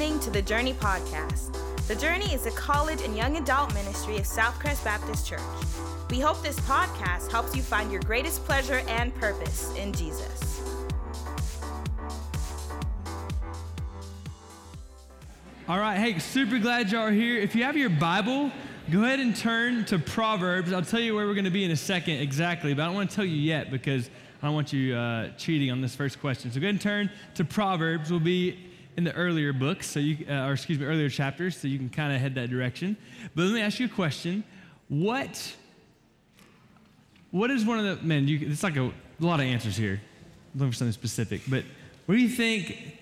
Listening to the Journey Podcast. The Journey is a college and young adult ministry of Southcrest Baptist Church. We hope this podcast helps you find your greatest pleasure and purpose in Jesus. All right, hey, super glad y'all are here. If you have your Bible, go ahead and turn to Proverbs. I'll tell you where we're going to be in a second exactly, but I don't want to tell you yet because I don't want you uh, cheating on this first question. So go ahead and turn to Proverbs. We'll be in the earlier books, so you, uh, or excuse me, earlier chapters, so you can kind of head that direction. But let me ask you a question: What, what is one of the man? You, it's like a, a lot of answers here. I'm looking for something specific, but what do you think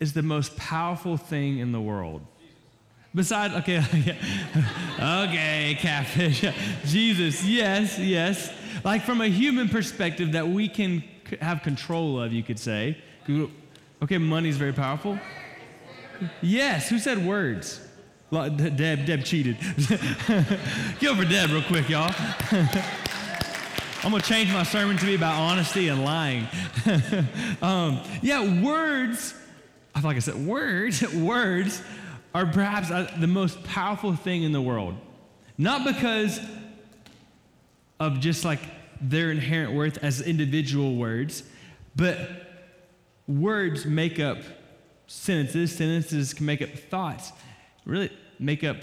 is the most powerful thing in the world? Besides, okay, okay, catfish. Jesus, yes, yes. Like from a human perspective that we can have control of, you could say. Okay, money's very powerful. Yes, who said words? Deb, Deb cheated. Give for Deb real quick, y'all. I'm gonna change my sermon to be about honesty and lying. um, yeah, words. I feel like I said words. words are perhaps uh, the most powerful thing in the world. Not because of just like their inherent worth as individual words, but words make up sentences, sentences can make up thoughts, really make up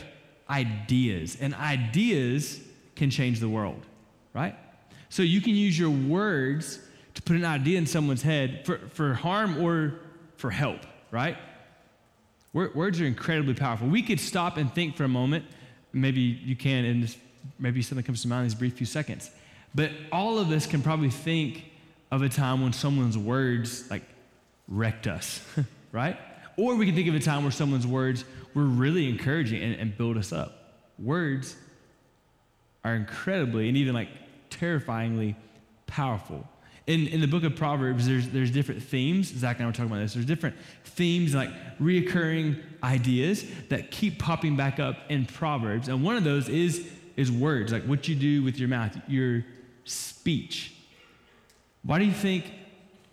ideas, and ideas can change the world, right? So you can use your words to put an idea in someone's head for, for harm or for help, right? Words are incredibly powerful. We could stop and think for a moment. Maybe you can, and maybe something comes to mind in these brief few seconds. But all of us can probably think of a time when someone's words like wrecked us, right? Or we can think of a time where someone's words were really encouraging and, and build us up. Words are incredibly and even like terrifyingly powerful. In, in the book of Proverbs, there's, there's different themes. Zach and I were talking about this. There's different themes, like reoccurring ideas that keep popping back up in Proverbs. And one of those is, is words, like what you do with your mouth, your speech. Why do you think,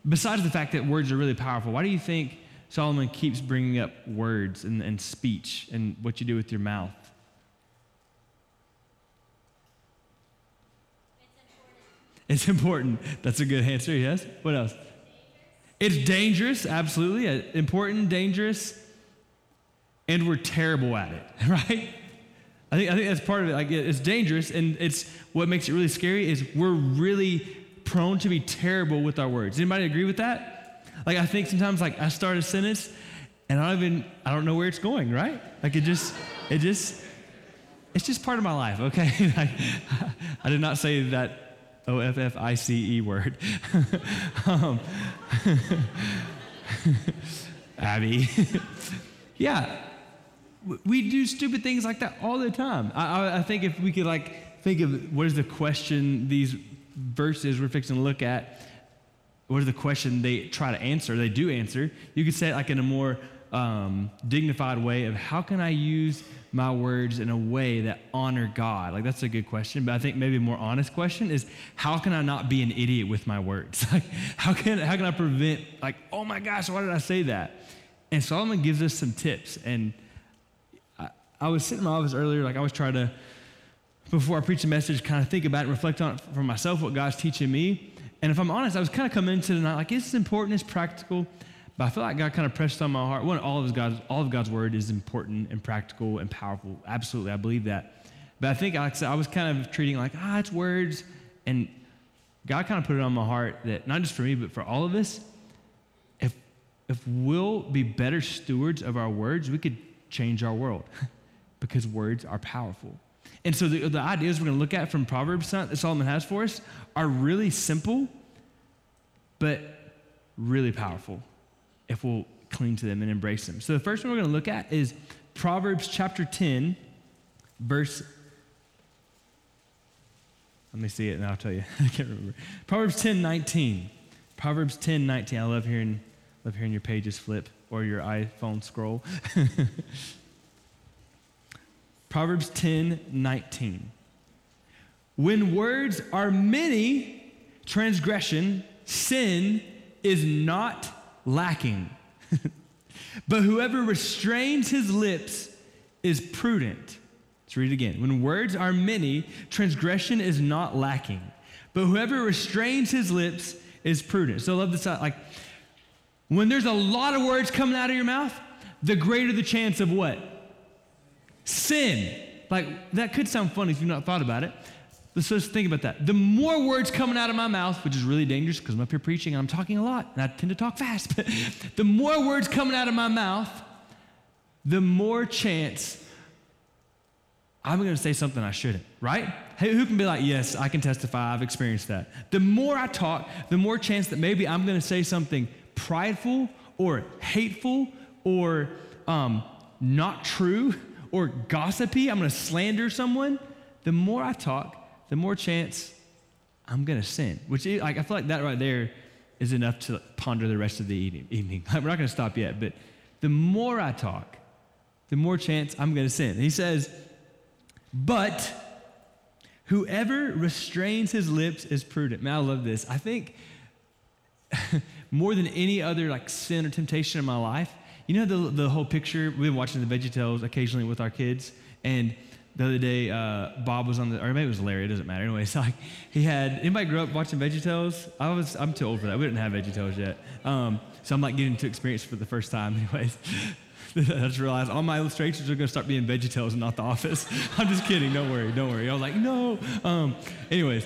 besides the fact that words are really powerful, why do you think Solomon keeps bringing up words and, and speech and what you do with your mouth? It's important. That's a good answer, yes. What else? It's dangerous, absolutely. Important, dangerous, and we're terrible at it, right? I think, I think that's part of it. Like it's dangerous, and it's what makes it really scary is we're really prone to be terrible with our words. Anybody agree with that? Like I think sometimes like I start a sentence and I don't even I don't know where it's going, right? Like it just it just it's just part of my life, okay? like, I did not say that O F F I C E word. um, Abby. yeah, we do stupid things like that all the time. I, I, I, think if we could like think of what is the question these verses we're fixing to look at, what is the question they try to answer, they do answer, you could say it like in a more um, dignified way of how can I use my words in a way that honor God? Like that's a good question, but I think maybe a more honest question is how can I not be an idiot with my words? Like how can how can I prevent like oh my gosh, why did I say that? And Solomon gives us some tips. And I, I was sitting in my office earlier, like I was trying to before I preach a message, kind of think about it and reflect on it for myself, what God's teaching me. And if I'm honest, I was kind of coming into the night like, is this important? It's practical. But I feel like God kind of pressed on my heart. One, all of God's, all of God's word is important and practical and powerful. Absolutely, I believe that. But I think, like I was kind of treating like, ah, it's words. And God kind of put it on my heart that not just for me, but for all of us, if, if we'll be better stewards of our words, we could change our world because words are powerful. And so the, the ideas we're going to look at from Proverbs that Solomon has for us are really simple, but really powerful if we'll cling to them and embrace them. So the first one we're going to look at is Proverbs chapter 10, verse. Let me see it and I'll tell you. I can't remember. Proverbs 10, 19. Proverbs 10, 19. I love hearing, love hearing your pages flip or your iPhone scroll. Proverbs 10, 19. When words are many, transgression, sin is not lacking. But whoever restrains his lips is prudent. Let's read it again. When words are many, transgression is not lacking. But whoever restrains his lips is prudent. So I love this. uh, Like, when there's a lot of words coming out of your mouth, the greater the chance of what? Sin. Like, that could sound funny if you've not thought about it. Let's just think about that. The more words coming out of my mouth, which is really dangerous because I'm up here preaching and I'm talking a lot, and I tend to talk fast, but the more words coming out of my mouth, the more chance I'm going to say something I shouldn't, right? Hey, who can be like, yes, I can testify, I've experienced that. The more I talk, the more chance that maybe I'm going to say something prideful or hateful or um, not true or gossipy. I'm going to slander someone. The more I talk, the more chance I'm going to sin. Which, is, like, I feel like that right there is enough to ponder the rest of the evening. evening. We're not going to stop yet, but the more I talk, the more chance I'm going to sin. He says, but whoever restrains his lips is prudent. Man, I love this. I think more than any other like sin or temptation in my life, you know the, the whole picture, we've been watching the VeggieTales occasionally with our kids, and the other day, uh, Bob was on the, or maybe it was Larry, it doesn't matter. Anyway, so like, he had, anybody grew up watching VeggieTales? I was, I'm too old for that. We didn't have VeggieTales yet. Um, so I'm like getting to experience for the first time, anyways. I just realized all my illustrations are going to start being VeggieTales and not The Office. I'm just kidding. Don't worry. Don't worry. I was like, no. Um, anyways,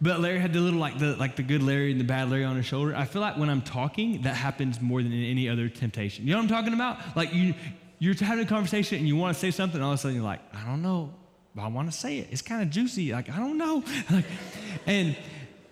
but Larry had the little like the like the good Larry and the bad Larry on his shoulder. I feel like when I'm talking, that happens more than in any other temptation. You know what I'm talking about? Like you you're having a conversation and you want to say something, and all of a sudden you're like, I don't know, but I want to say it. It's kind of juicy. Like I don't know. Like, and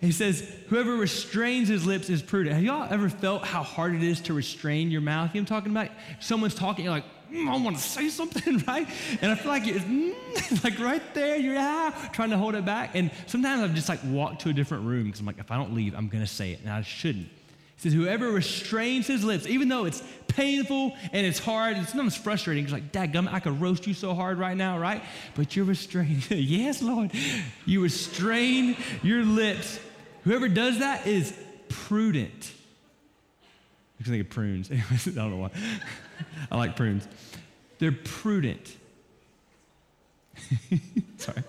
he says, whoever restrains his lips is prudent. Have y'all ever felt how hard it is to restrain your mouth? You know what I'm talking about? Someone's talking, you're like, mm, I want to say something, right? And I feel like it's mm, like right there, you're ah, trying to hold it back. And sometimes I've just like walked to a different room because I'm like, if I don't leave, I'm going to say it, and I shouldn't. He says, whoever restrains his lips, even though it's painful and it's hard, and sometimes frustrating, it's like, Dad, I could roast you so hard right now, right? But you're restrained. yes, Lord. You restrain your lips. Whoever does that is prudent. I think of prunes. I don't know why. I like prunes. They're prudent. Sorry.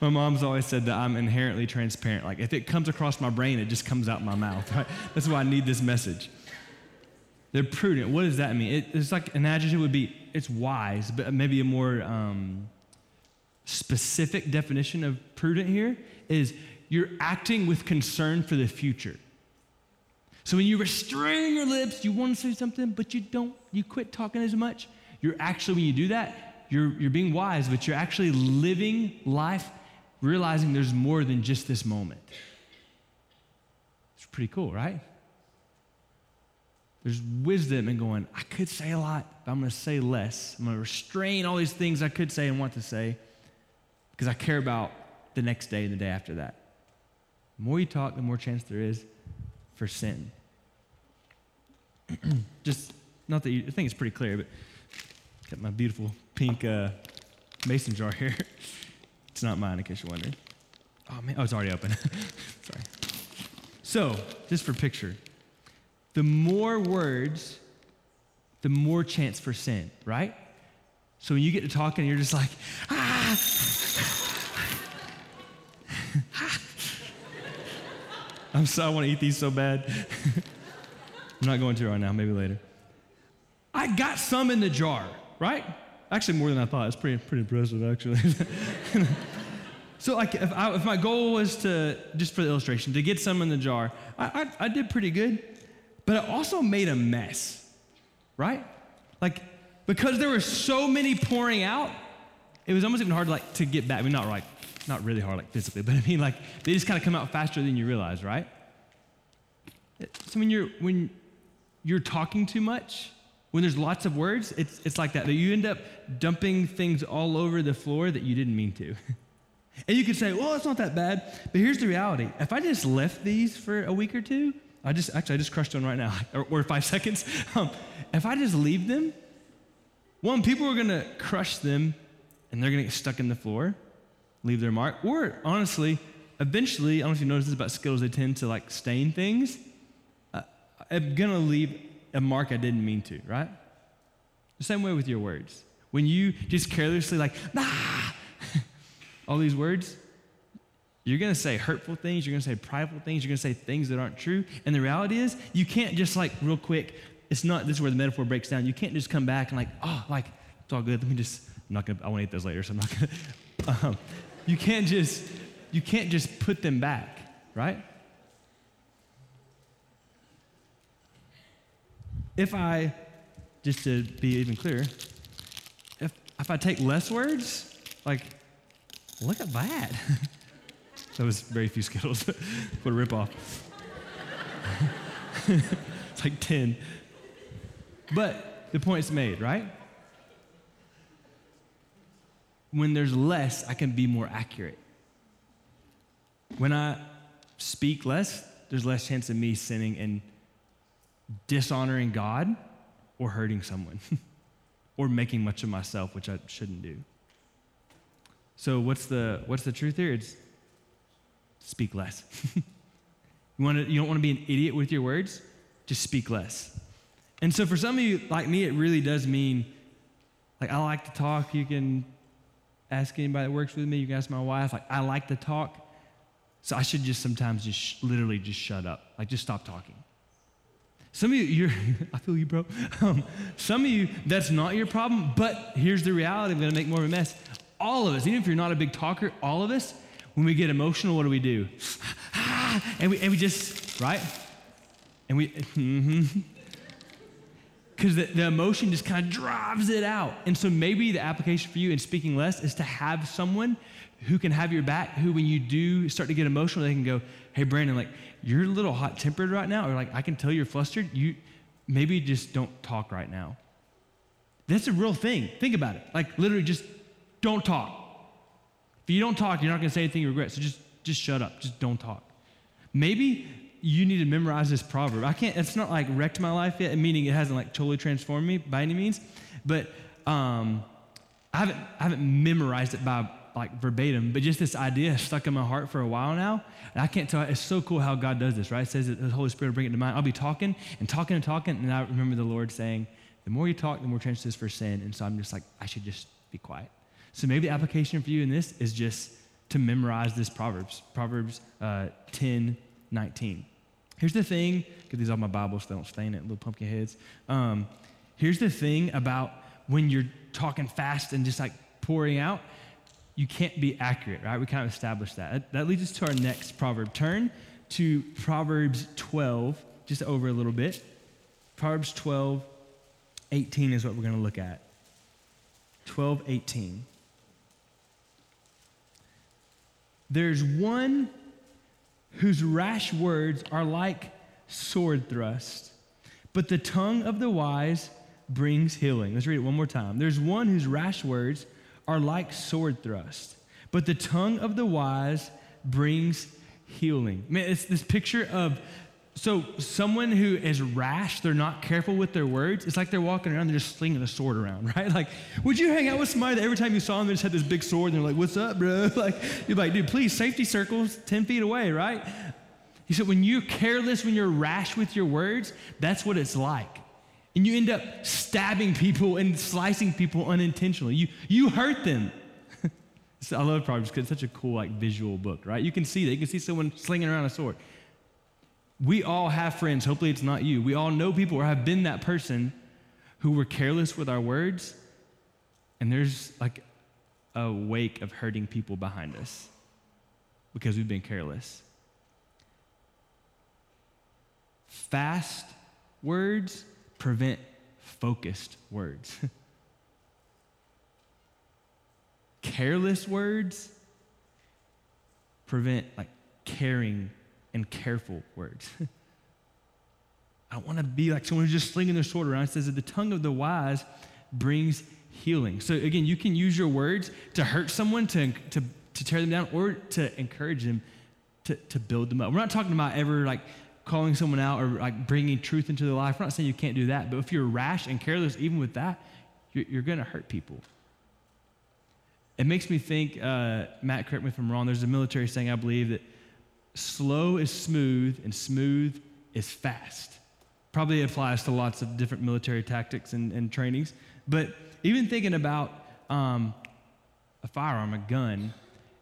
My mom's always said that I'm inherently transparent. Like if it comes across my brain, it just comes out my mouth. Right? That's why I need this message. They're prudent. What does that mean? It, it's like an adjective would be it's wise, but maybe a more um, specific definition of prudent here is you're acting with concern for the future. So when you restrain your lips, you want to say something, but you don't, you quit talking as much. You're actually, when you do that, you're, you're being wise, but you're actually living life realizing there's more than just this moment. It's pretty cool, right? There's wisdom in going, I could say a lot, but I'm going to say less. I'm going to restrain all these things I could say and want to say because I care about the next day and the day after that. The more you talk, the more chance there is for sin. Just, not that you I think it's pretty clear, but got my beautiful pink uh, mason jar here. It's not mine, in case you're wondering. Oh, man. Oh, it's already open. Sorry. So, just for picture, the more words, the more chance for sin, right? So when you get to talking, you're just like, ah. I'm so I want to eat these so bad. I'm not going to right now, maybe later. I got some in the jar, right? Actually, more than I thought. It's pretty, pretty impressive, actually. so, like, if, I, if, my goal was to, just for the illustration, to get some in the jar, I, I, I did pretty good, but I also made a mess, right? Like, because there were so many pouring out, it was almost even hard, like, to get back. I mean, not like, not really hard, like physically, but I mean, like, they just kind of come out faster than you realize, right? So when you're when you're talking too much, when there's lots of words, it's, it's like that. That you end up dumping things all over the floor that you didn't mean to. and you could say, well, it's not that bad. But here's the reality. If I just left these for a week or two, I just, actually, I just crushed one right now, or, or five seconds. Um, if I just leave them, one, people are to crush them and they're to get stuck in the floor, leave their mark. Or honestly, eventually, I don't know if you notice this about Skittles, they tend to like stain things. Uh, I'm to leave a mark I didn't mean to, right? The same way with your words. When you just carelessly, like, nah, all these words, you're going to say hurtful things, you're going to say prideful things, you're going to say things that aren't true. And the reality is, you can't just like real quick, it's not, this is where the metaphor breaks down. You can't just come back and like, oh, like, it's all good. Let me just, I'm not to, I want to eat those later, so I'm not to. Um, you can't just, you can't just put them back, right? If I, just to be even clearer, if, if I take less words, like, look at that. that was very few Skittles. what a ripoff. it's like 10. But the point's made, right? When there's less, I can be more accurate. When I speak less, there's less chance of me sinning and dishonoring God or hurting someone or making much of myself, which I shouldn't do. So what's the what's the truth here? It's speak less. you, want to, you don't want to be an idiot with your words? Just speak less. And so for some of you, like me, it really does mean, like I like to talk. You can ask anybody that works with me. You can ask my wife. Like I like to talk. So I should just sometimes just sh- literally just shut up. Like just stop talking. Some of you, you're, I feel you, bro. Um, some of you, that's not your problem, but here's the reality I'm going to make more of a mess. All of us, even if you're not a big talker, all of us, when we get emotional, what do we do? and, we, and we just, right? And we, mm-hmm. Because the, the emotion just kind of drives it out. And so maybe the application for you in speaking less is to have someone who can have your back, who, when you do start to get emotional, they can go, hey, Brandon, like, you're a little hot tempered right now, or like, I can tell you're flustered. You maybe just don't talk right now. That's a real thing. Think about it. Like, literally, just don't talk. If you don't talk, you're not going to say anything you regret. So just, just shut up. Just don't talk. Maybe you need to memorize this proverb. I can't, it's not like wrecked my life yet, meaning it hasn't like totally transformed me by any means, but um, I, haven't, I haven't memorized it by like verbatim, but just this idea stuck in my heart for a while now. And I can't tell, it's so cool how God does this, right? It says that the Holy Spirit will bring it to mind. I'll be talking and talking and talking, and I remember the Lord saying, the more you talk, the more chances for sin. And so I'm just like, I should just be quiet. So maybe the application for you in this is just to memorize this Proverbs, Proverbs uh, 10, 19. Here's the thing, get these off my Bible so they don't stain it, little pumpkin heads. Um, here's the thing about when you're talking fast and just like pouring out, you can't be accurate, right? We kind of established that. That, that leads us to our next proverb. Turn to Proverbs 12, just over a little bit. Proverbs 12, 18 is what we're going to look at. 12, 18. There's one whose rash words are like sword thrust, but the tongue of the wise brings healing. Let's read it one more time. There's one whose rash words are like sword thrust, but the tongue of the wise brings healing. Man, it's this picture of so someone who is rash, they're not careful with their words. It's like they're walking around, they're just slinging a sword around, right? Like, would you hang out with somebody that every time you saw them, they just had this big sword, and they're like, "What's up, bro?" Like, you're like, "Dude, please, safety circles, ten feet away, right?" He said, when you're careless, when you're rash with your words, that's what it's like. And you end up stabbing people and slicing people unintentionally. You, you hurt them. so I love Proverbs because it's such a cool, like, visual book, right? You can see that. You can see someone slinging around a sword we all have friends. Hopefully, it's not you. We all know people or have been that person who were careless with our words, and there's like a wake of hurting people behind us because we've been careless. Fast words prevent focused words. Careless words prevent like caring and careful words. I want to be like someone who's just slinging their sword around. It says that the tongue of the wise brings healing. So again, you can use your words to hurt someone, to, to, to tear them down, or to encourage them, to, to build them up. We're not talking about ever like calling someone out or like bringing truth into their life. We're not saying you can't do that. But if you're rash and careless, even with that, you're, you're going to hurt people. It makes me think, uh, Matt, correct me if I'm wrong, there's a military saying, I believe, that slow is smooth and smooth is fast. Probably applies to lots of different military tactics and, and trainings. But even thinking about um, a firearm, a gun,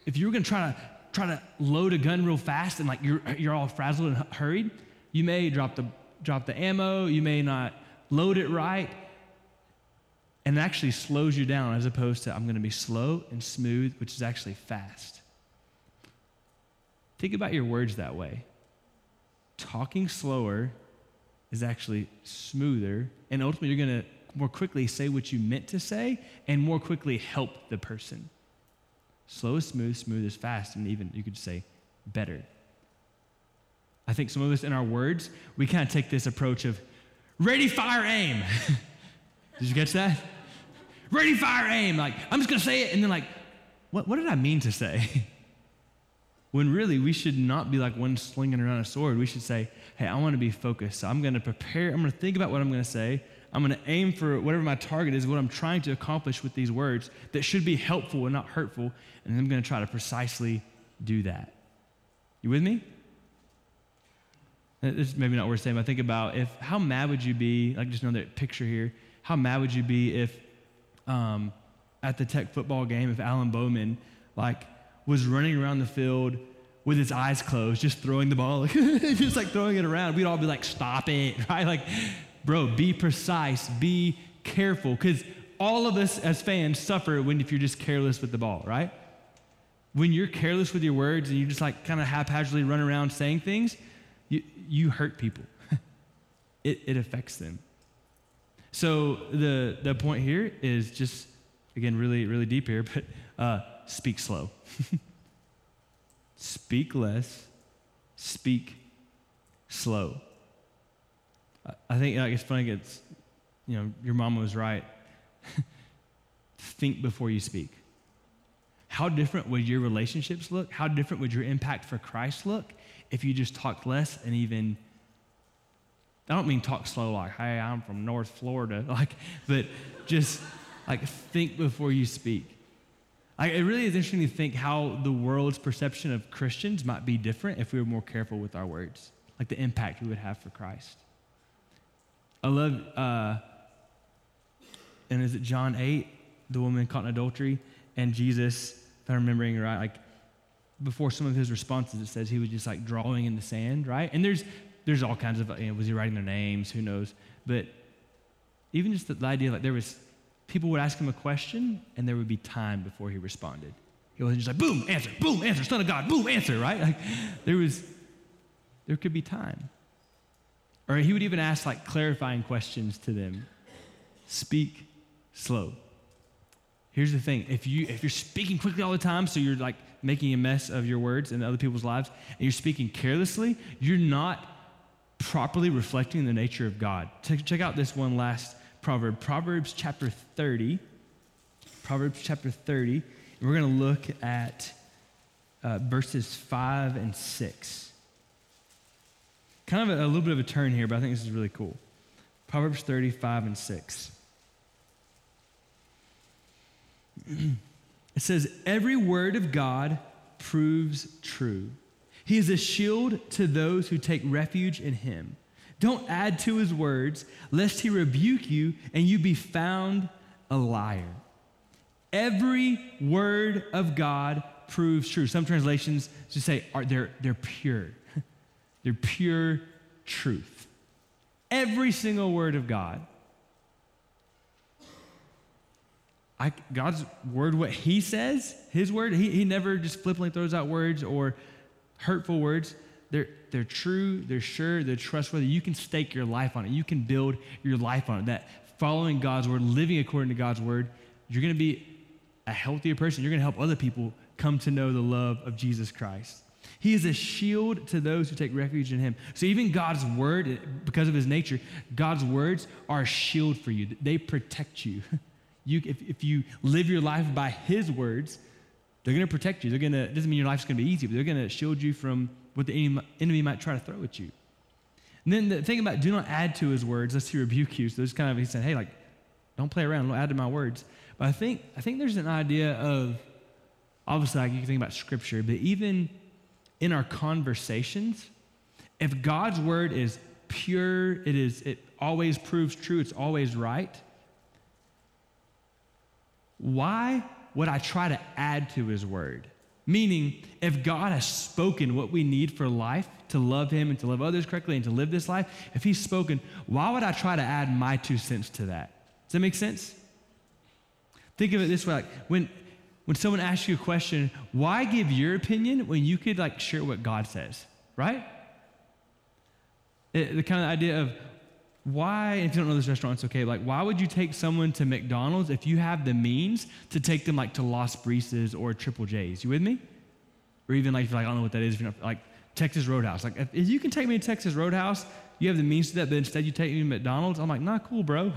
if you were going to try to try to load a gun real fast and like you're, you're all frazzled and hurried, you may drop the, drop the ammo, you may not load it right, and it actually slows you down as opposed to I'm going to be slow and smooth, which is actually fast. Think about your words that way. Talking slower is actually smoother, and ultimately, you're going to more quickly say what you meant to say and more quickly help the person. Slow is smooth, smooth is fast, and even you could say better. I think some of us in our words, we kind of take this approach of ready, fire, aim. did you catch that? Ready, fire, aim. Like, I'm just going to say it, and then, like, what, what did I mean to say? when really we should not be like one slinging around a sword. We should say, hey, I want to be focused. So I'm going to prepare, I'm going to think about what I'm going to say. I'm going to aim for whatever my target is, what I'm trying to accomplish with these words that should be helpful and not hurtful. And I'm going to try to precisely do that. You with me? This is maybe not worth saying, but I think about if how mad would you be, like just another picture here, how mad would you be if um, at the tech football game, if Alan Bowman like was running around the field with his eyes closed, just throwing the ball, just like throwing it around, we'd all be like, stop it, right? Like, bro, be precise, be careful, because all of us as fans suffer when if you're just careless with the ball, right? When you're careless with your words and you just like kind of haphazardly run around saying things, you, you hurt people. it, it affects them. So the, the point here is just, again, really, really deep here, but uh, speak slow. speak less, speak slow. I think like, it's funny, it's, you know, your mom was right. Think before you speak. How different would your relationships look? How different would your impact for Christ look if you just talked less and even I don't mean talk slow like, hey, I'm from North Florida, like, but just like think before you speak. I, it really is interesting to think how the world's perception of Christians might be different if we were more careful with our words, like the impact we would have for Christ. I love, uh, and is it John 8, the woman caught in adultery, and Jesus, if I'm remembering right, like before some of his responses, it says he was just like drawing in the sand, right? And there's there's all kinds of you know, was he writing their names? Who knows? But even just the, the idea like there was people would ask him a question and there would be time before he responded. He wasn't just like boom, answer, boom, answer, son of God, boom, answer, right? Like there was there could be time. Or he would even ask like clarifying questions to them. Speak slow. Here's the thing if, you, if you're speaking quickly all the time, so you're like making a mess of your words and other people's lives, and you're speaking carelessly, you're not properly reflecting the nature of God. Check out this one last proverb Proverbs chapter 30. Proverbs chapter 30. And we're going to look at uh, verses 5 and 6 kind of a, a little bit of a turn here, but I think this is really cool. Proverbs 35 and 6. It says, Every word of God proves true. He is a shield to those who take refuge in him. Don't add to his words, lest he rebuke you and you be found a liar. Every word of God proves true. Some translations just say are, they're, they're pure. They're pure truth. Every single word of God. I, God's word, what He says, His word, he, he never just flippantly throws out words or hurtful words. They're, they're true, they're sure, they're trustworthy. You can stake your life on it. You can build your life on it. That following God's word, living according to God's word, you're going to be a healthier person. You're going to help other people come to know the love of Jesus Christ. He is a shield to those who take refuge in him. So even God's word, because of his nature, God's words are a shield for you. They protect you. you if, if you live your life by his words, they're going to protect you. They're going to, doesn't mean your life's going to be easy, but they're going to shield you from what the enemy might try to throw at you. And then the thing about do not add to his words, lest he rebuke you. So there's kind of, he said, hey, like, don't play around, don't add to my words. But I think, I think there's an idea of, obviously, like you can think about scripture, but even in our conversations, if God's word is pure. It is, it always proves true. It's always right. Why would I try to add to his word? Meaning, if God has spoken what we need for life, to love him and to love others correctly and to live this life, if he's spoken, why would I try to add my two cents to that? Does that make sense? Think of it this way like when when someone asks you a question, why give your opinion when you could like share what God says, right? It, the kind of idea of why, if you don't know this restaurant, it's okay. Like, why would you take someone to McDonald's if you have the means to take them like to Las Brisas or Triple J's? You with me? Or even like, if you're like, I don't know what that is, if you're not, like Texas Roadhouse. Like, if, if you can take me to Texas Roadhouse, you have the means to that, but instead you take me to McDonald's. I'm like, nah, cool, bro.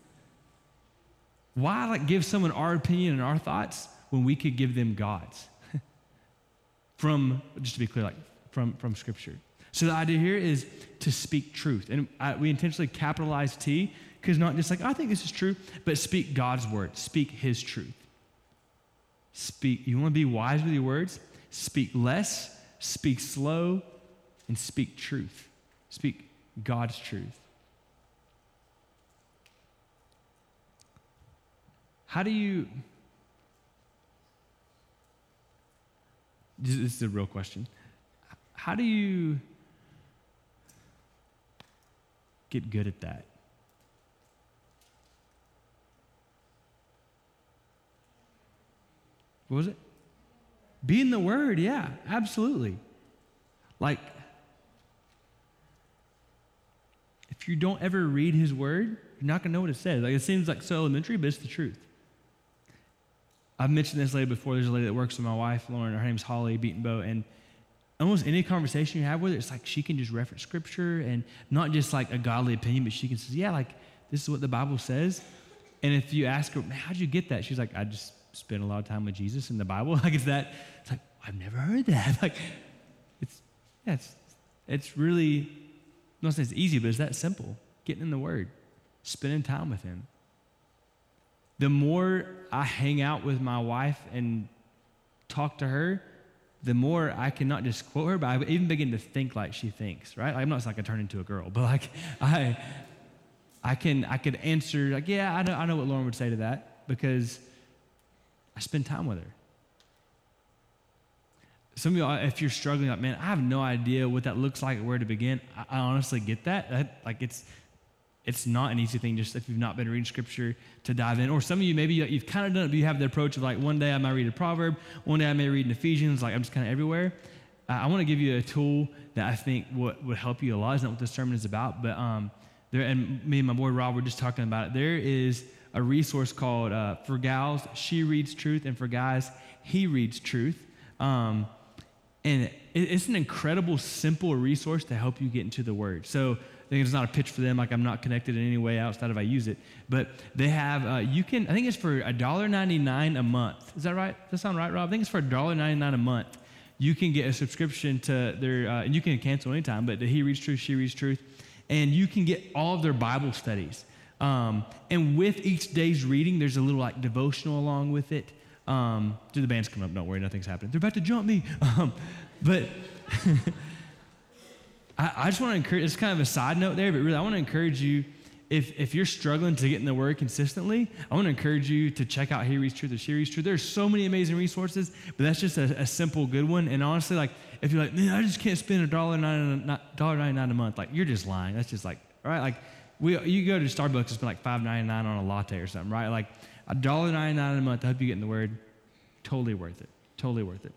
why like give someone our opinion and our thoughts when we could give them God's? from, just to be clear, like from, from Scripture. So the idea here is to speak truth. And I, we intentionally capitalize T because not just like, I think this is true, but speak God's word, speak His truth. Speak, you want to be wise with your words? Speak less, speak slow, and speak truth. Speak God's truth. How do you. This is a real question. How do you get good at that. What was it? Be in the Word, yeah, absolutely. Like, if you don't ever read His Word, you're not to know what it says. Like, it seems like so elementary, but it's the truth. I've mentioned this lady before. There's a lady that works with my wife, Lauren. Her name's Holly Beatonbow, and almost any conversation you have with her, it's like she can just reference scripture and not just like a godly opinion, but she can say, yeah, like this is what the Bible says. And if you ask her, how'd you get that? She's like, I just spent a lot of time with Jesus in the Bible. Like it's that, it's like, I've never heard that. Like it's, yeah, it's, it's really, I'm not saying it's easy, but it's that simple. Getting in the Word, spending time with Him. The more I hang out with my wife and talk to her, the more I can not just quote her, but I even begin to think like she thinks, right? Like, I'm not like I turn into a girl, but like I, I can I could answer like, yeah, I know I know what Lauren would say to that because I spend time with her. Some of y'all, if you're struggling, like, man, I have no idea what that looks like, where to begin. I, I honestly get that. that. Like it's it's not an easy thing just if you've not been reading scripture to dive in. Or some of you, maybe you've kind of done it, but you have the approach of like one day I might read a proverb, one day I may read an Ephesians, like I'm just kind of everywhere. I want to give you a tool that I think would, would help you a lot. It's not what this sermon is about, but um, there, and me and my boy Rob were just talking about it. There is a resource called uh, For Gals, She Reads Truth, and for guys, He Reads Truth. Um, and it, it's an incredible, simple resource to help you get into the Word. So it's not a pitch for them, like I'm not connected in any way outside of I use it. But they have, uh, you can, I think it's for $1.99 a month. Is that right? Does that sound right, Rob? I think it's for $1.99 a month. You can get a subscription to their, uh, and you can cancel anytime, but He Reads Truth, She Reads Truth. And you can get all of their Bible studies. Um, and with each day's reading, there's a little like devotional along with it. Um, the band's come up, don't worry, nothing's happening. They're about to jump me. Um, but I, I just want to encourage, it's kind of a side note there, but really, I want to encourage you if, if you're struggling to get in the Word consistently, I want to encourage you to check out He Reads Truth or She Reads Truth. There's so many amazing resources, but that's just a, a, simple, good one. And honestly, like, if you're like, man, I just can't spend a dollar ninety nine a month, like, you're just lying. That's just like, all right, like, we, you go to Starbucks and spend like five ninety nine on a latte or something, right? Like, a dollar ninety nine a month to help you get in the Word, totally worth it. Totally worth it.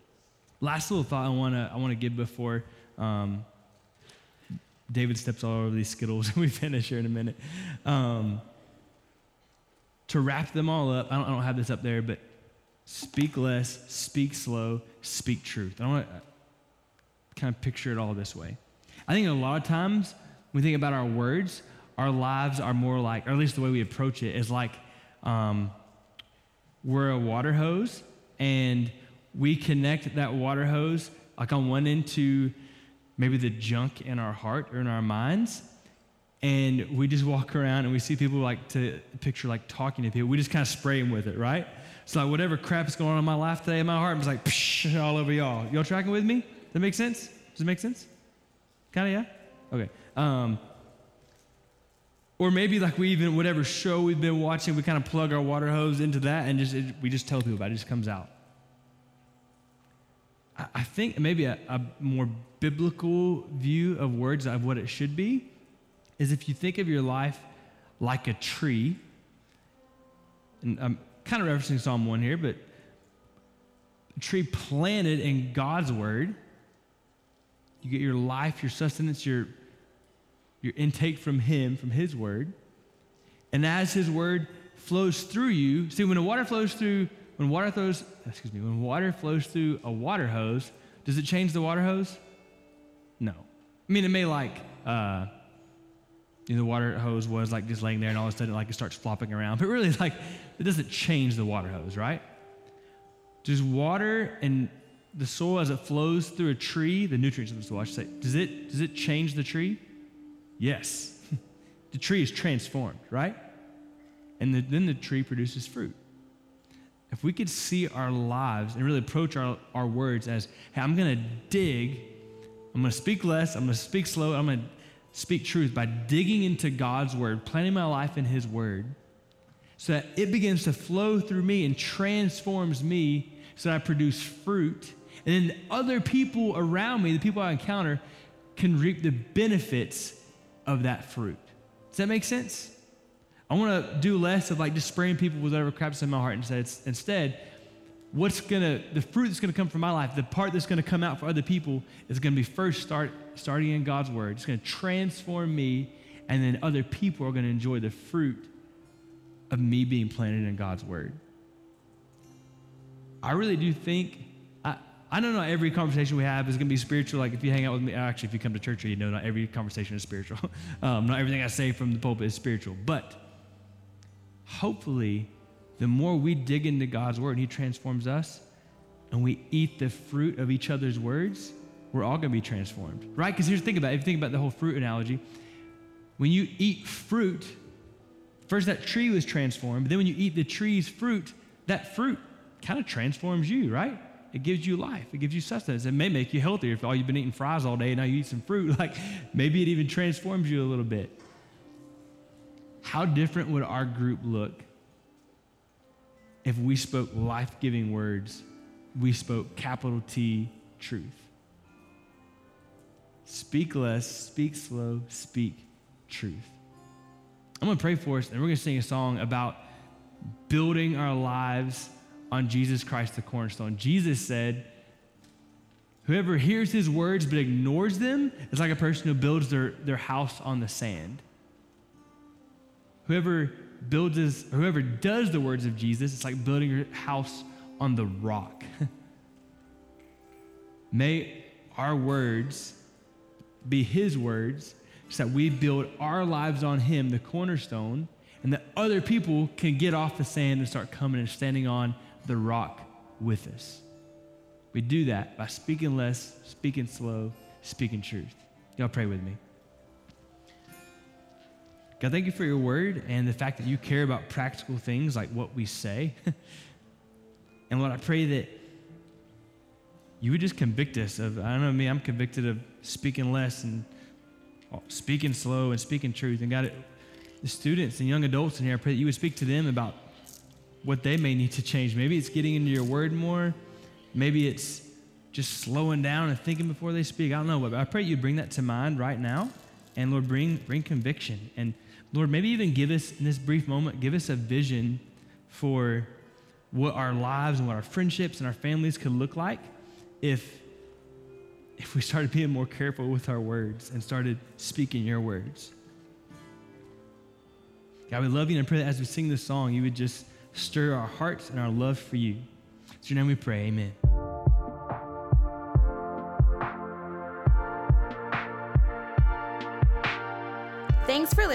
Last little thought I want to I want to give before um, David steps all over these Skittles and we finish here in a minute. Um, to wrap them all up, I don't, I don't, have this up there, but speak less, speak slow, speak truth. I want to kind of picture it all this way. I think a lot of times when we think about our words, our lives are more like, or at least the way we approach it is like um, we're a water hose and we connect that water hose like on one end to maybe the junk in our heart or in our minds. And we just walk around and we see people like to picture like talking to people. We just kind of spray them with it, right? So like whatever crap is going on in my life today in my heart, I'm just like psh, all over y'all. Y'all tracking with me? Does that make sense? Does it make sense? Kind of, yeah? Okay. Um, or maybe like we even, whatever show we've been watching, we kind of plug our water hose into that and just, it, we just tell people about it, it just comes out. Think maybe a, a more biblical view of words of what it should be is if you think of your life like a tree, and I'm kind of referencing Psalm 1 here, but a tree planted in God's word. You get your life, your sustenance, your, your intake from Him, from His word. And as His word flows through you, see, when the water flows through, when water flows, excuse me, when water flows through a water hose, does it change the water hose? No. I mean, it may like, uh, you know, the water hose was like just laying there and all of a sudden like it starts flopping around. But really, like, it doesn't change the water hose, right? Does water and the soil as it flows through a tree, the nutrients of the soil, I should say, does it, does it change the tree? Yes. the tree is transformed, right? And the, then the tree produces fruit. If we could see our lives and really approach our, our words as, hey, I'm going to dig, I'm going to speak less, I'm going to speak slow, I'm going to speak truth by digging into God's word, planting my life in His word, so that it begins to flow through me and transforms me so that I produce fruit. And then other people around me, the people I encounter, can reap the benefits of that fruit. Does that make sense? I want to do less of like just spraying people with whatever crap's in my heart. Instead, instead, what's gonna the fruit that's gonna come from my life, the part that's gonna come out for other people is gonna be first start starting in God's word. It's gonna transform me, and then other people are gonna enjoy the fruit of me being planted in God's word. I really do think, I, I don't know every conversation we have is to be spiritual. Like if you hang out with me, actually, if you come to church, you know not every conversation is spiritual. um, not everything I say from the pulpit is spiritual. But hopefully, the more we dig into God's word and He transforms us, and we eat the fruit of each other's words, we're all to be transformed, right? Because here's the thing about it. If you think about the whole fruit analogy, when you eat fruit, first that tree was transformed, but then when you eat the tree's fruit, that fruit kind of transforms you, right? It gives you life. It gives you sustenance. It may make you healthier if all you've been eating fries all day and now you eat some fruit. Like maybe it even transforms you a little bit. How different would our group look if we spoke life giving words? We spoke capital T truth. Speak less, speak slow, speak truth. I'm going to pray for us, and we're going to sing a song about building our lives on Jesus Christ, the cornerstone. Jesus said, Whoever hears his words but ignores them is like a person who builds their, their house on the sand. Whoever builds his, whoever does the words of Jesus, it's like building your house on the rock. May our words be his words so that we build our lives on him, the cornerstone, and that other people can get off the sand and start coming and standing on the rock with us. We do that by speaking less, speaking slow, speaking truth. Y'all pray with me. God, thank you for your word and the fact that you care about practical things like what we say. and Lord, I pray that you would just convict us of, I don't know me, I'm convicted of speaking less and oh, speaking slow and speaking truth. And God, the students and young adults in here, I pray that you would speak to them about what they may need to change. Maybe it's getting into your word more. Maybe it's just slowing down and thinking before they speak. I don't know, but I pray you bring that to mind right now. And Lord, bring, bring conviction. And Lord, maybe even give us, in this brief moment, give us a vision for what our lives and what our friendships and our families could look like if, if we started being more careful with our words and started speaking your words. God, we love you and I pray that as we sing this song, you would just stir our hearts and our love for you. It's your name we pray. Amen.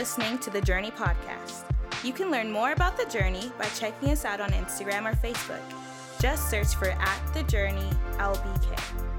Listening to the Journey Podcast. You can learn more about the Journey by checking us out on Instagram or Facebook. Just search for at the Journey LBK.